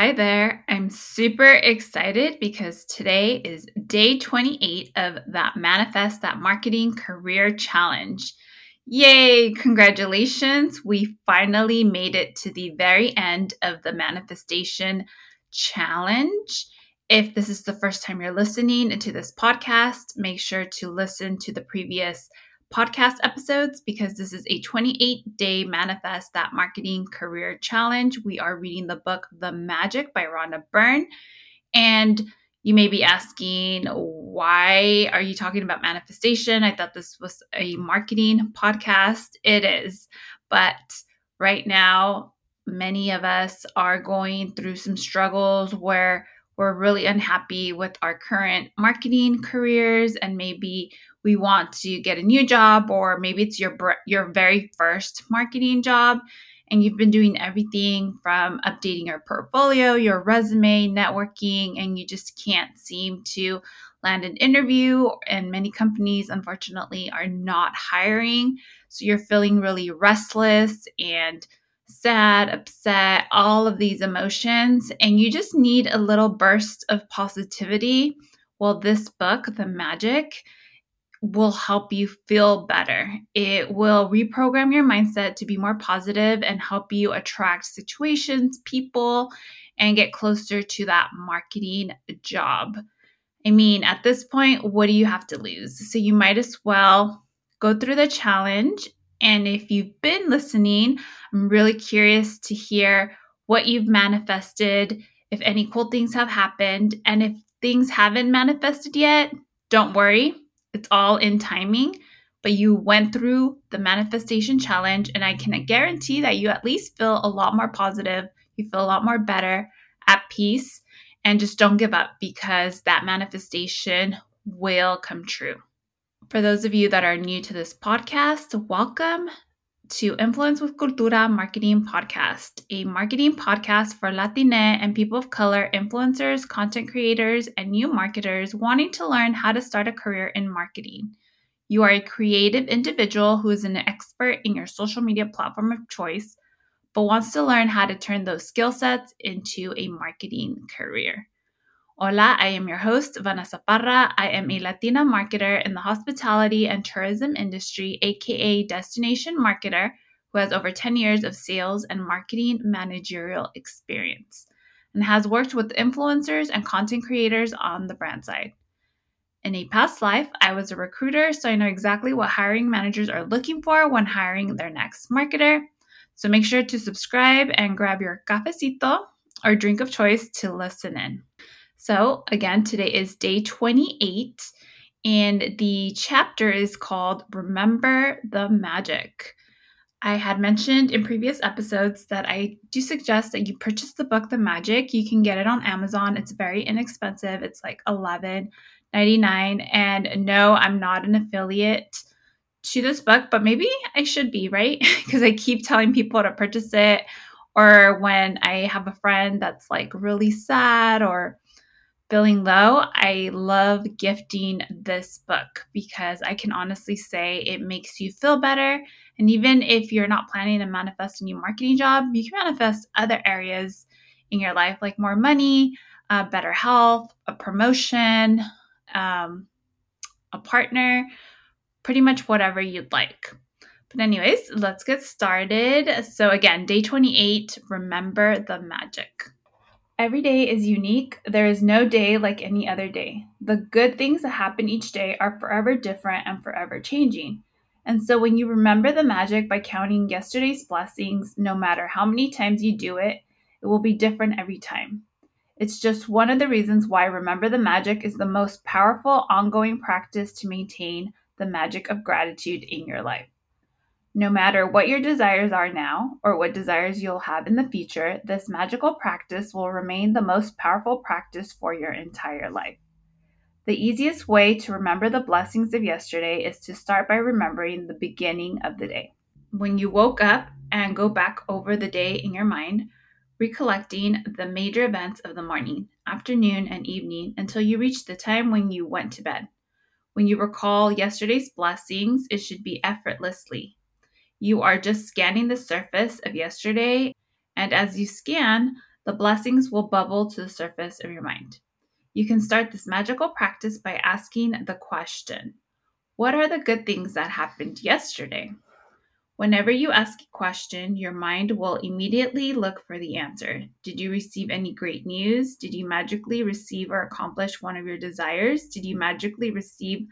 Hi there. I'm super excited because today is day 28 of that Manifest That Marketing Career Challenge. Yay! Congratulations. We finally made it to the very end of the manifestation challenge. If this is the first time you're listening to this podcast, make sure to listen to the previous podcast episodes because this is a 28 day manifest that marketing career challenge. We are reading the book The Magic by Rhonda Byrne. And you may be asking, why are you talking about manifestation? I thought this was a marketing podcast. It is. But right now, many of us are going through some struggles where we're really unhappy with our current marketing careers and maybe we want to get a new job or maybe it's your your very first marketing job and you've been doing everything from updating your portfolio, your resume, networking and you just can't seem to land an interview and many companies unfortunately are not hiring. So you're feeling really restless and sad, upset, all of these emotions, and you just need a little burst of positivity. Well, this book, The Magic, will help you feel better. It will reprogram your mindset to be more positive and help you attract situations, people, and get closer to that marketing job. I mean, at this point, what do you have to lose? So you might as well go through the challenge and if you've been listening, I'm really curious to hear what you've manifested, if any cool things have happened. And if things haven't manifested yet, don't worry, it's all in timing. But you went through the manifestation challenge, and I can guarantee that you at least feel a lot more positive. You feel a lot more better, at peace, and just don't give up because that manifestation will come true. For those of you that are new to this podcast, welcome to Influence with Cultura Marketing Podcast, a marketing podcast for Latine and people of color influencers, content creators, and new marketers wanting to learn how to start a career in marketing. You are a creative individual who is an expert in your social media platform of choice, but wants to learn how to turn those skill sets into a marketing career. Hola, I am your host, Vanessa Parra. I am a Latina marketer in the hospitality and tourism industry, aka destination marketer, who has over 10 years of sales and marketing managerial experience and has worked with influencers and content creators on the brand side. In a past life, I was a recruiter, so I know exactly what hiring managers are looking for when hiring their next marketer. So make sure to subscribe and grab your cafecito or drink of choice to listen in. So, again, today is day 28, and the chapter is called Remember the Magic. I had mentioned in previous episodes that I do suggest that you purchase the book The Magic. You can get it on Amazon. It's very inexpensive. It's like $11.99. And no, I'm not an affiliate to this book, but maybe I should be, right? Because I keep telling people to purchase it. Or when I have a friend that's like really sad or feeling low, I love gifting this book because I can honestly say it makes you feel better. And even if you're not planning to manifest a new marketing job, you can manifest other areas in your life like more money, uh, better health, a promotion, um, a partner, pretty much whatever you'd like. But, anyways, let's get started. So, again, day 28, remember the magic. Every day is unique. There is no day like any other day. The good things that happen each day are forever different and forever changing. And so when you remember the magic by counting yesterday's blessings, no matter how many times you do it, it will be different every time. It's just one of the reasons why Remember the Magic is the most powerful ongoing practice to maintain the magic of gratitude in your life. No matter what your desires are now or what desires you'll have in the future, this magical practice will remain the most powerful practice for your entire life. The easiest way to remember the blessings of yesterday is to start by remembering the beginning of the day. When you woke up and go back over the day in your mind, recollecting the major events of the morning, afternoon, and evening until you reach the time when you went to bed. When you recall yesterday's blessings, it should be effortlessly, you are just scanning the surface of yesterday, and as you scan, the blessings will bubble to the surface of your mind. You can start this magical practice by asking the question What are the good things that happened yesterday? Whenever you ask a question, your mind will immediately look for the answer. Did you receive any great news? Did you magically receive or accomplish one of your desires? Did you magically receive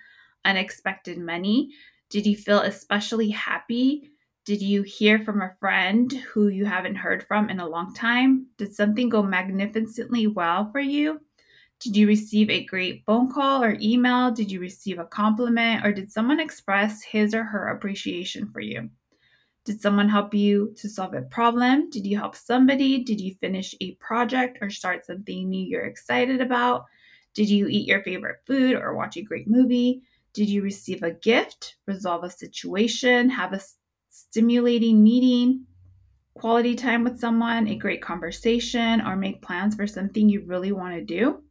unexpected money? Did you feel especially happy? Did you hear from a friend who you haven't heard from in a long time? Did something go magnificently well for you? Did you receive a great phone call or email? Did you receive a compliment? Or did someone express his or her appreciation for you? Did someone help you to solve a problem? Did you help somebody? Did you finish a project or start something new you're excited about? Did you eat your favorite food or watch a great movie? Did you receive a gift, resolve a situation, have a stimulating meeting, quality time with someone, a great conversation, or make plans for something you really want to do?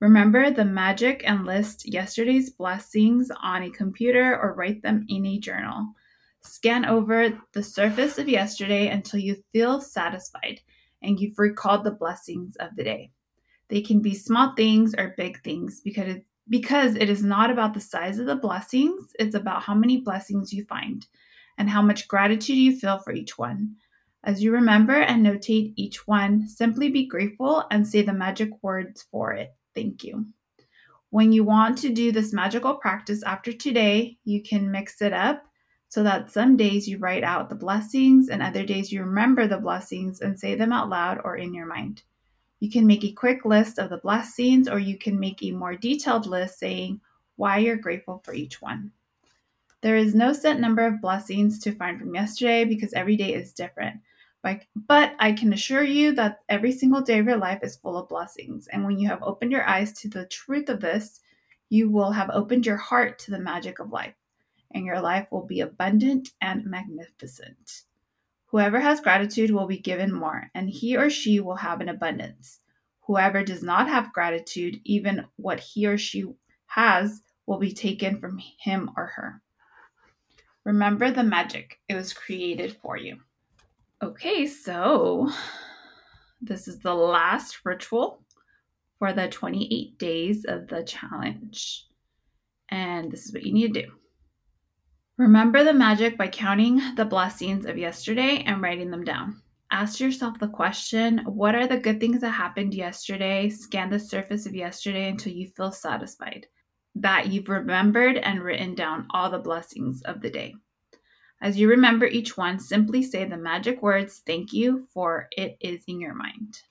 Remember the magic and list yesterday's blessings on a computer or write them in a journal. Scan over the surface of yesterday until you feel satisfied and you've recalled the blessings of the day. They can be small things or big things because it, because it is not about the size of the blessings, it's about how many blessings you find and how much gratitude you feel for each one. As you remember and notate each one, simply be grateful and say the magic words for it. Thank you. When you want to do this magical practice after today, you can mix it up so that some days you write out the blessings and other days you remember the blessings and say them out loud or in your mind. You can make a quick list of the blessings or you can make a more detailed list saying why you're grateful for each one. There is no set number of blessings to find from yesterday because every day is different. But I can assure you that every single day of your life is full of blessings. And when you have opened your eyes to the truth of this, you will have opened your heart to the magic of life and your life will be abundant and magnificent. Whoever has gratitude will be given more, and he or she will have an abundance. Whoever does not have gratitude, even what he or she has, will be taken from him or her. Remember the magic, it was created for you. Okay, so this is the last ritual for the 28 days of the challenge. And this is what you need to do. Remember the magic by counting the blessings of yesterday and writing them down. Ask yourself the question What are the good things that happened yesterday? Scan the surface of yesterday until you feel satisfied that you've remembered and written down all the blessings of the day. As you remember each one, simply say the magic words, thank you, for it is in your mind.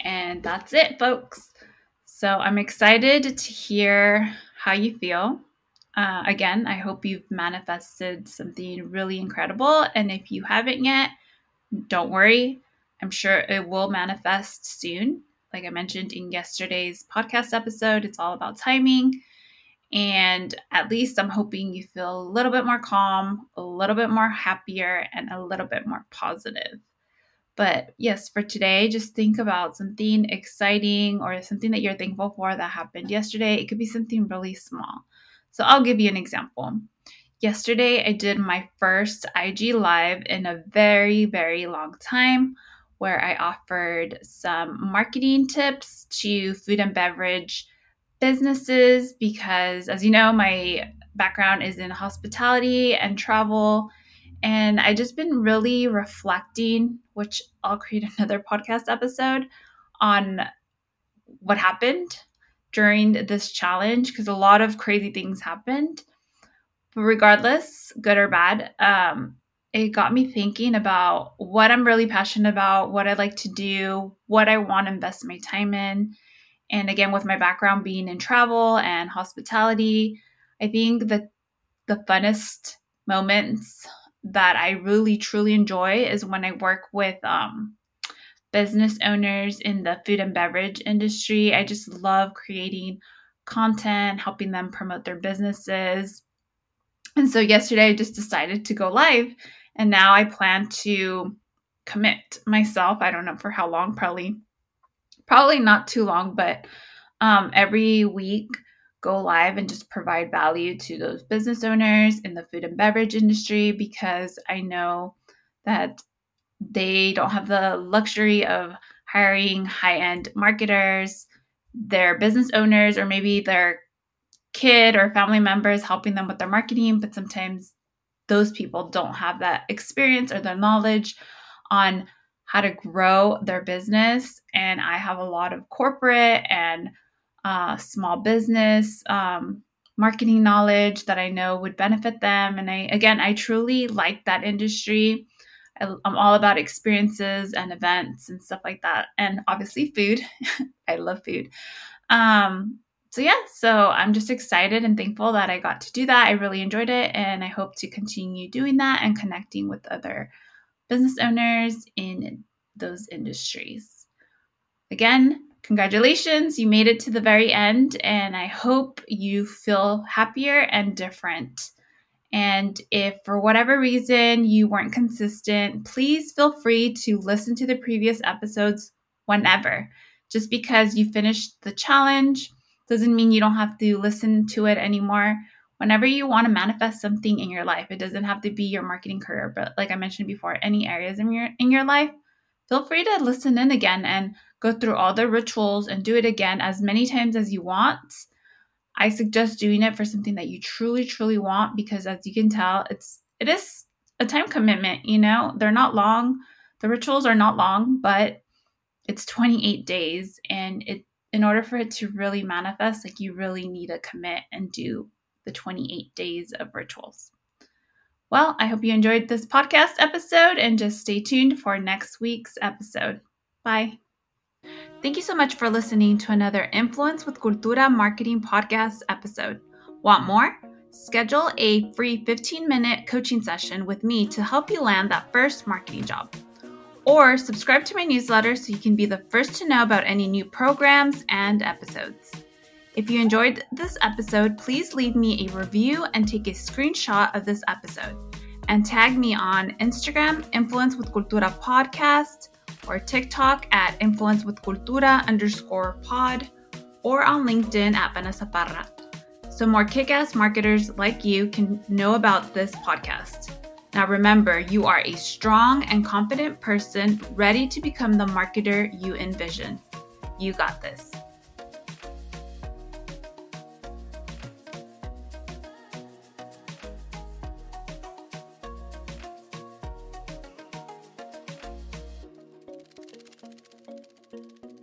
And that's it, folks. So I'm excited to hear how you feel. Uh, again, I hope you've manifested something really incredible. And if you haven't yet, don't worry. I'm sure it will manifest soon. Like I mentioned in yesterday's podcast episode, it's all about timing. And at least I'm hoping you feel a little bit more calm, a little bit more happier, and a little bit more positive. But yes, for today, just think about something exciting or something that you're thankful for that happened yesterday. It could be something really small. So I'll give you an example. Yesterday, I did my first IG Live in a very, very long time where I offered some marketing tips to food and beverage businesses because, as you know, my background is in hospitality and travel. And I just been really reflecting, which I'll create another podcast episode on what happened during this challenge because a lot of crazy things happened. But regardless, good or bad, um, it got me thinking about what I'm really passionate about, what I like to do, what I want to invest my time in. And again, with my background being in travel and hospitality, I think that the funnest moments that I really truly enjoy is when I work with um, business owners in the food and beverage industry. I just love creating content, helping them promote their businesses. And so yesterday I just decided to go live and now I plan to commit myself. I don't know for how long, probably probably not too long, but um, every week go live and just provide value to those business owners in the food and beverage industry because I know that they don't have the luxury of hiring high end marketers, their business owners, or maybe their kid or family members helping them with their marketing, but sometimes those people don't have that experience or the knowledge on how to grow their business. And I have a lot of corporate and uh, small business um, marketing knowledge that I know would benefit them. And I, again, I truly like that industry. I, am all about experiences and events and stuff like that. And obviously, food. I love food. Um, so, yeah, so I'm just excited and thankful that I got to do that. I really enjoyed it. And I hope to continue doing that and connecting with other business owners in those industries. Again, congratulations, you made it to the very end, and I hope you feel happier and different. And if for whatever reason you weren't consistent, please feel free to listen to the previous episodes whenever. Just because you finished the challenge doesn't mean you don't have to listen to it anymore. Whenever you want to manifest something in your life, it doesn't have to be your marketing career, but like I mentioned before, any areas in your in your life, feel free to listen in again and go through all the rituals and do it again as many times as you want. I suggest doing it for something that you truly, truly want because as you can tell, it's it is a time commitment, you know? They're not long. The rituals are not long, but it's 28 days and it in order for it to really manifest, like you really need to commit and do the 28 days of rituals. Well, I hope you enjoyed this podcast episode and just stay tuned for next week's episode. Bye. Thank you so much for listening to another Influence with Cultura Marketing podcast episode. Want more? Schedule a free 15 minute coaching session with me to help you land that first marketing job. Or subscribe to my newsletter so you can be the first to know about any new programs and episodes. If you enjoyed this episode, please leave me a review and take a screenshot of this episode. And tag me on Instagram, Influence with Cultura Podcast, or TikTok at Influence with Cultura underscore pod, or on LinkedIn at Vanessa Parra. So more kick ass marketers like you can know about this podcast. Now remember, you are a strong and confident person ready to become the marketer you envision. You got this.